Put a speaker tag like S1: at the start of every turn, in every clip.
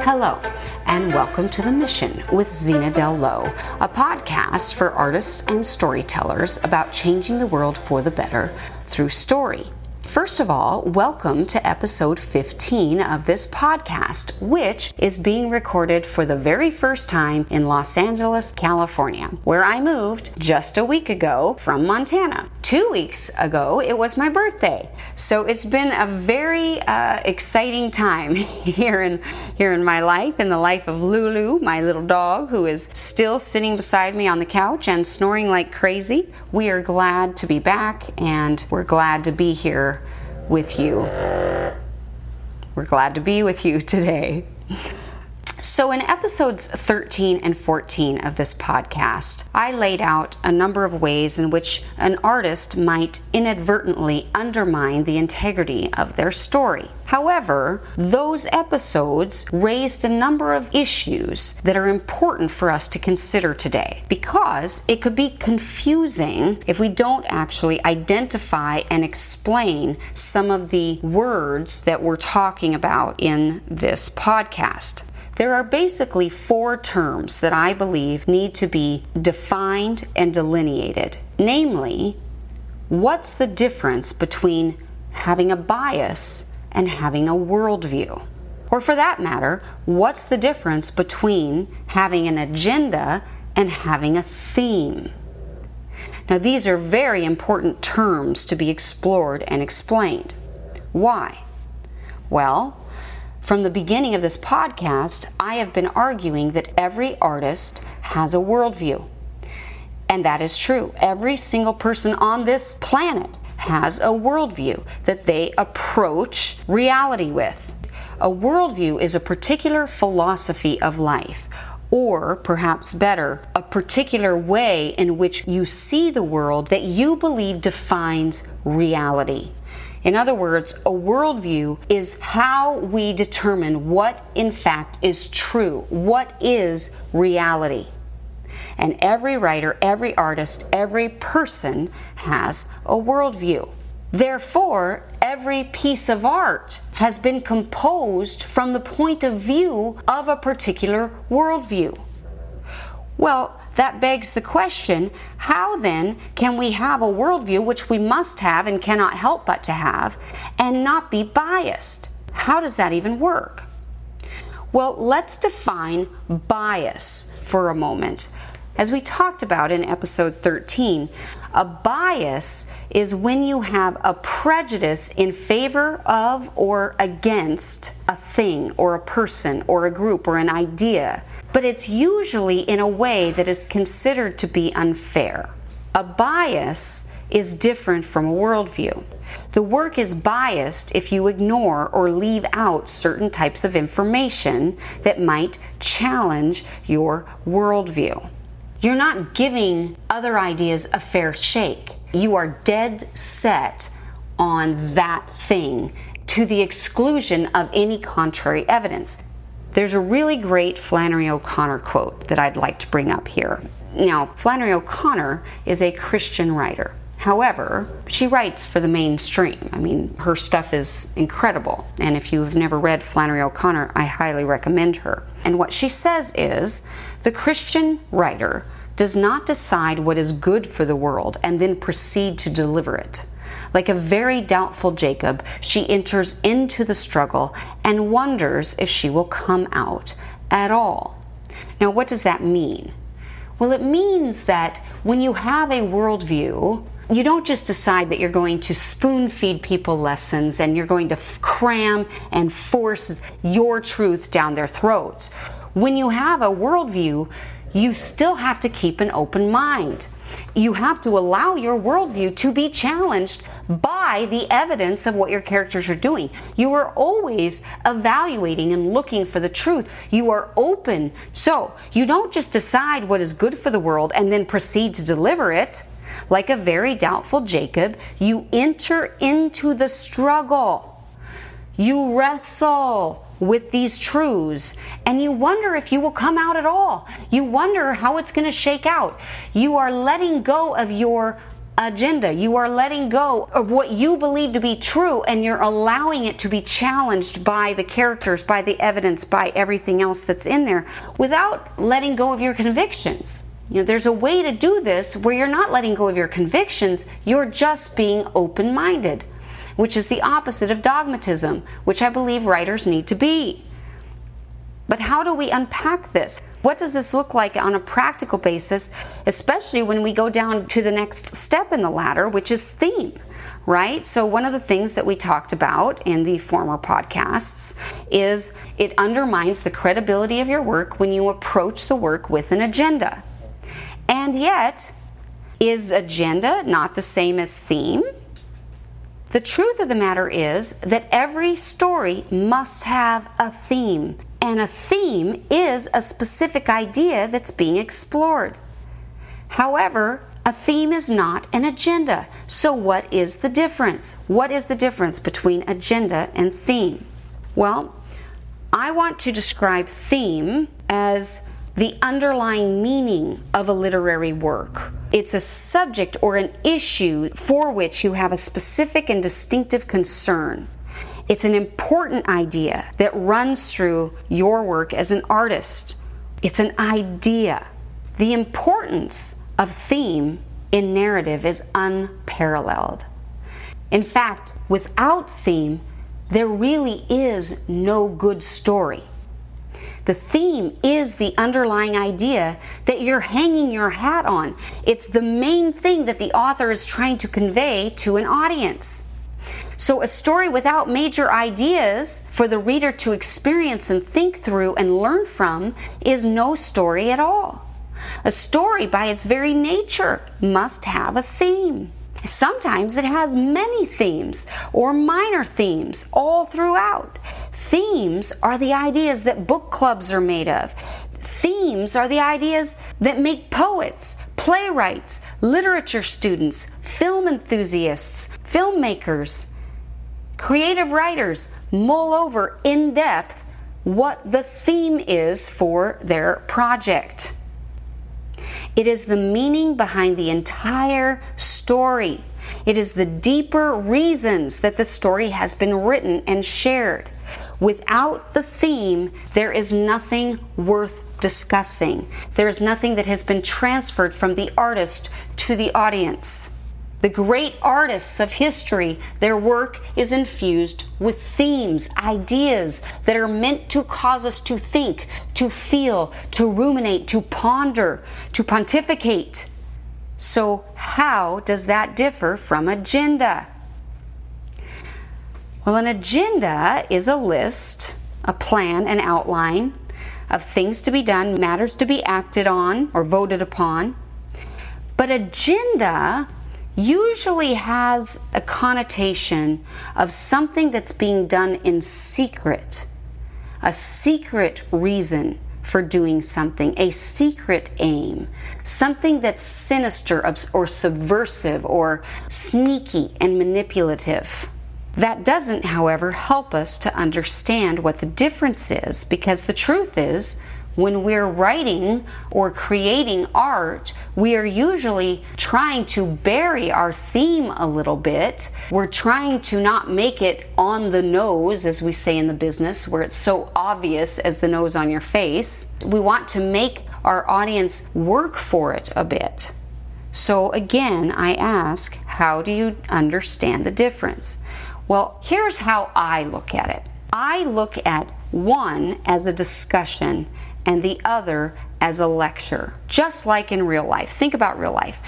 S1: Hello, and welcome to The Mission with Zena Dell Lowe, a podcast for artists and storytellers about changing the world for the better through story. First of all, welcome to episode 15 of this podcast, which is being recorded for the very first time in Los Angeles, California, where I moved just a week ago from Montana. Two weeks ago, it was my birthday. So it's been a very uh, exciting time here in, here in my life, in the life of Lulu, my little dog, who is still sitting beside me on the couch and snoring like crazy. We are glad to be back and we're glad to be here with you. We're glad to be with you today. So, in episodes 13 and 14 of this podcast, I laid out a number of ways in which an artist might inadvertently undermine the integrity of their story. However, those episodes raised a number of issues that are important for us to consider today because it could be confusing if we don't actually identify and explain some of the words that we're talking about in this podcast. There are basically four terms that I believe need to be defined and delineated. Namely, what's the difference between having a bias and having a worldview? Or for that matter, what's the difference between having an agenda and having a theme? Now, these are very important terms to be explored and explained. Why? Well, from the beginning of this podcast, I have been arguing that every artist has a worldview. And that is true. Every single person on this planet has a worldview that they approach reality with. A worldview is a particular philosophy of life, or perhaps better, a particular way in which you see the world that you believe defines reality. In other words, a worldview is how we determine what in fact is true, what is reality. And every writer, every artist, every person has a worldview. Therefore, every piece of art has been composed from the point of view of a particular worldview. Well, that begs the question how then can we have a worldview, which we must have and cannot help but to have, and not be biased? How does that even work? Well, let's define bias for a moment. As we talked about in episode 13, a bias is when you have a prejudice in favor of or against a thing or a person or a group or an idea but it's usually in a way that is considered to be unfair. A bias is different from a worldview. The work is biased if you ignore or leave out certain types of information that might challenge your worldview. You're not giving other ideas a fair shake. You are dead set on that thing to the exclusion of any contrary evidence. There's a really great Flannery O'Connor quote that I'd like to bring up here. Now, Flannery O'Connor is a Christian writer. However, she writes for the mainstream. I mean, her stuff is incredible. And if you've never read Flannery O'Connor, I highly recommend her. And what she says is the Christian writer does not decide what is good for the world and then proceed to deliver it. Like a very doubtful Jacob, she enters into the struggle and wonders if she will come out at all. Now, what does that mean? Well, it means that when you have a worldview, you don't just decide that you're going to spoon feed people lessons and you're going to cram and force your truth down their throats. When you have a worldview, you still have to keep an open mind you have to allow your worldview to be challenged by the evidence of what your characters are doing. You are always evaluating and looking for the truth. You are open. So you don't just decide what is good for the world and then proceed to deliver it. Like a very doubtful Jacob, you enter into the struggle. You wrestle with these truths and you wonder if you will come out at all. You wonder how it's going to shake out. You are letting go of your agenda. You are letting go of what you believe to be true and you're allowing it to be challenged by the characters, by the evidence, by everything else that's in there without letting go of your convictions. You know, there's a way to do this where you're not letting go of your convictions, you're just being open minded, which is the opposite of dogmatism, which I believe writers need to be. But how do we unpack this? What does this look like on a practical basis, especially when we go down to the next step in the ladder, which is theme? Right? So, one of the things that we talked about in the former podcasts is it undermines the credibility of your work when you approach the work with an agenda. And yet, is agenda not the same as theme? The truth of the matter is that every story must have a theme, and a theme is a specific idea that's being explored. However, a theme is not an agenda. So, what is the difference? What is the difference between agenda and theme? Well, I want to describe theme as the underlying meaning of a literary work. It's a subject or an issue for which you have a specific and distinctive concern. It's an important idea that runs through your work as an artist. It's an idea. The importance of theme in narrative is unparalleled. In fact, without theme, there really is no good story. The theme is the underlying idea that you're hanging your hat on. It's the main thing that the author is trying to convey to an audience. So, a story without major ideas for the reader to experience and think through and learn from is no story at all. A story, by its very nature, must have a theme. Sometimes it has many themes or minor themes all throughout. Themes are the ideas that book clubs are made of. Themes are the ideas that make poets, playwrights, literature students, film enthusiasts, filmmakers, creative writers mull over in depth what the theme is for their project. It is the meaning behind the entire story. It is the deeper reasons that the story has been written and shared. Without the theme, there is nothing worth discussing. There is nothing that has been transferred from the artist to the audience. The great artists of history, their work is infused with themes, ideas that are meant to cause us to think, to feel, to ruminate, to ponder, to pontificate. So, how does that differ from agenda? Well, an agenda is a list, a plan, an outline of things to be done, matters to be acted on or voted upon. But agenda usually has a connotation of something that's being done in secret, a secret reason for doing something, a secret aim, something that's sinister or subversive or sneaky and manipulative. That doesn't, however, help us to understand what the difference is because the truth is when we're writing or creating art, we are usually trying to bury our theme a little bit. We're trying to not make it on the nose, as we say in the business, where it's so obvious as the nose on your face. We want to make our audience work for it a bit. So, again, I ask, how do you understand the difference? Well, here's how I look at it I look at one as a discussion and the other as a lecture, just like in real life. Think about real life.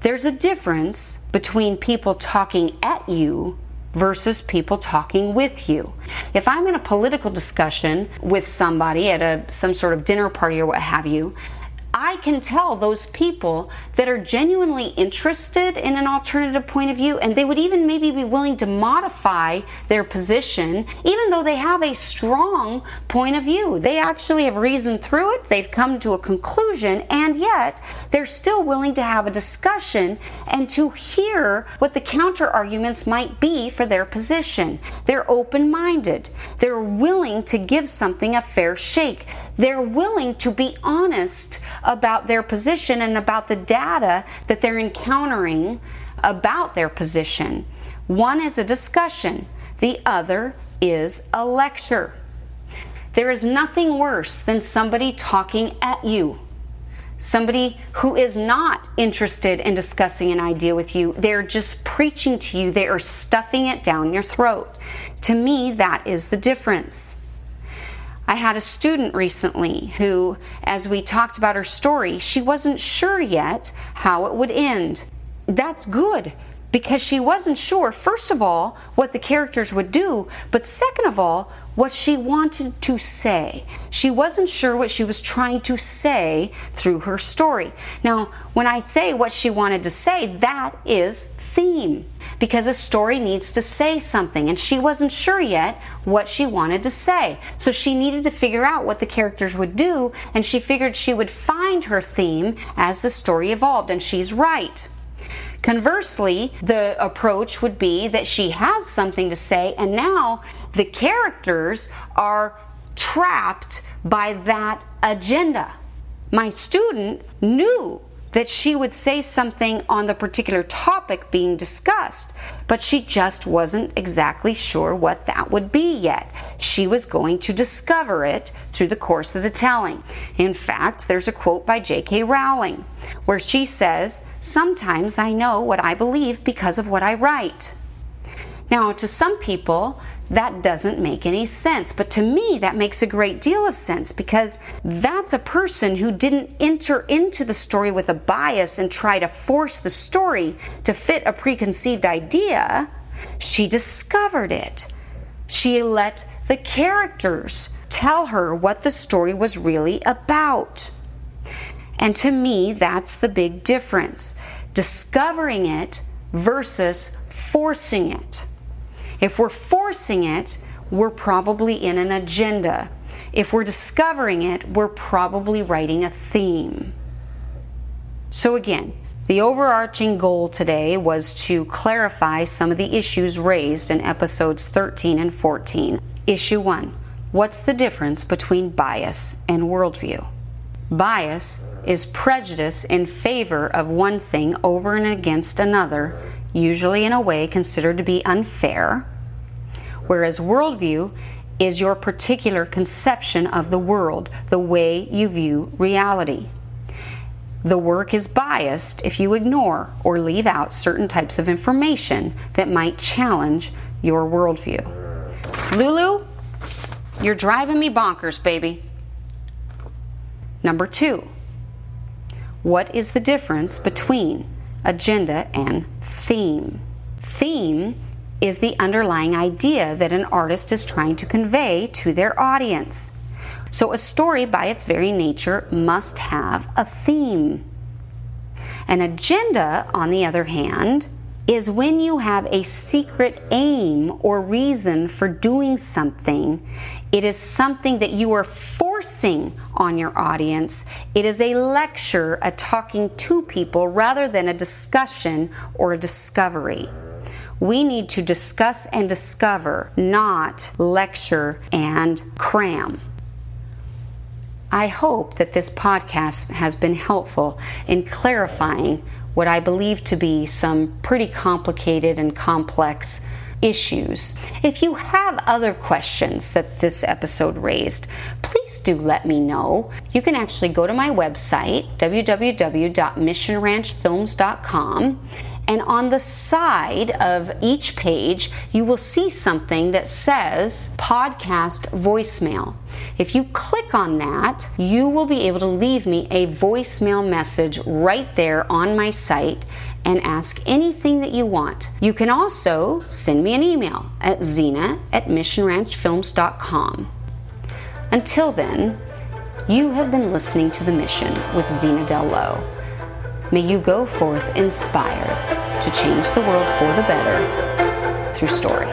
S1: There's a difference between people talking at you versus people talking with you. If I'm in a political discussion with somebody at a some sort of dinner party or what have you, I can tell those people that are genuinely interested in an alternative point of view and they would even maybe be willing to modify their position even though they have a strong point of view. They actually have reasoned through it, they've come to a conclusion, and yet they're still willing to have a discussion and to hear what the counter arguments might be for their position. They're open minded, they're willing to give something a fair shake, they're willing to be honest about their position and about the data that they're encountering about their position. One is a discussion, the other is a lecture. There is nothing worse than somebody talking at you. Somebody who is not interested in discussing an idea with you, they're just preaching to you, they are stuffing it down your throat. To me, that is the difference. I had a student recently who, as we talked about her story, she wasn't sure yet how it would end. That's good because she wasn't sure, first of all, what the characters would do, but second of all, what she wanted to say. She wasn't sure what she was trying to say through her story. Now, when I say what she wanted to say, that is theme because a story needs to say something and she wasn't sure yet what she wanted to say. So she needed to figure out what the characters would do and she figured she would find her theme as the story evolved and she's right. Conversely, the approach would be that she has something to say, and now the characters are trapped by that agenda. My student knew that she would say something on the particular topic being discussed, but she just wasn't exactly sure what that would be yet. She was going to discover it through the course of the telling. In fact, there's a quote by J.K. Rowling where she says, Sometimes I know what I believe because of what I write. Now, to some people, that doesn't make any sense. But to me, that makes a great deal of sense because that's a person who didn't enter into the story with a bias and try to force the story to fit a preconceived idea. She discovered it. She let the characters tell her what the story was really about. And to me, that's the big difference discovering it versus forcing it. If we're forcing it, we're probably in an agenda. If we're discovering it, we're probably writing a theme. So, again, the overarching goal today was to clarify some of the issues raised in episodes 13 and 14. Issue 1 What's the difference between bias and worldview? Bias is prejudice in favor of one thing over and against another, usually in a way considered to be unfair whereas worldview is your particular conception of the world, the way you view reality. The work is biased if you ignore or leave out certain types of information that might challenge your worldview. Lulu, you're driving me bonkers, baby. Number two, what is the difference between agenda and theme? Theme is the underlying idea that an artist is trying to convey to their audience. So, a story, by its very nature, must have a theme. An agenda, on the other hand, is when you have a secret aim or reason for doing something. It is something that you are forcing on your audience. It is a lecture, a talking to people, rather than a discussion or a discovery. We need to discuss and discover, not lecture and cram. I hope that this podcast has been helpful in clarifying what I believe to be some pretty complicated and complex issues. If you have other questions that this episode raised, please do let me know. You can actually go to my website, www.missionranchfilms.com, and on the side of each page, you will see something that says podcast voicemail. If you click on that, you will be able to leave me a voicemail message right there on my site and ask anything that you want. You can also send me an email at zena at missionranchfilms.com. Until then, you have been listening to The Mission with Zena Dell Lowe. May you go forth inspired to change the world for the better through story.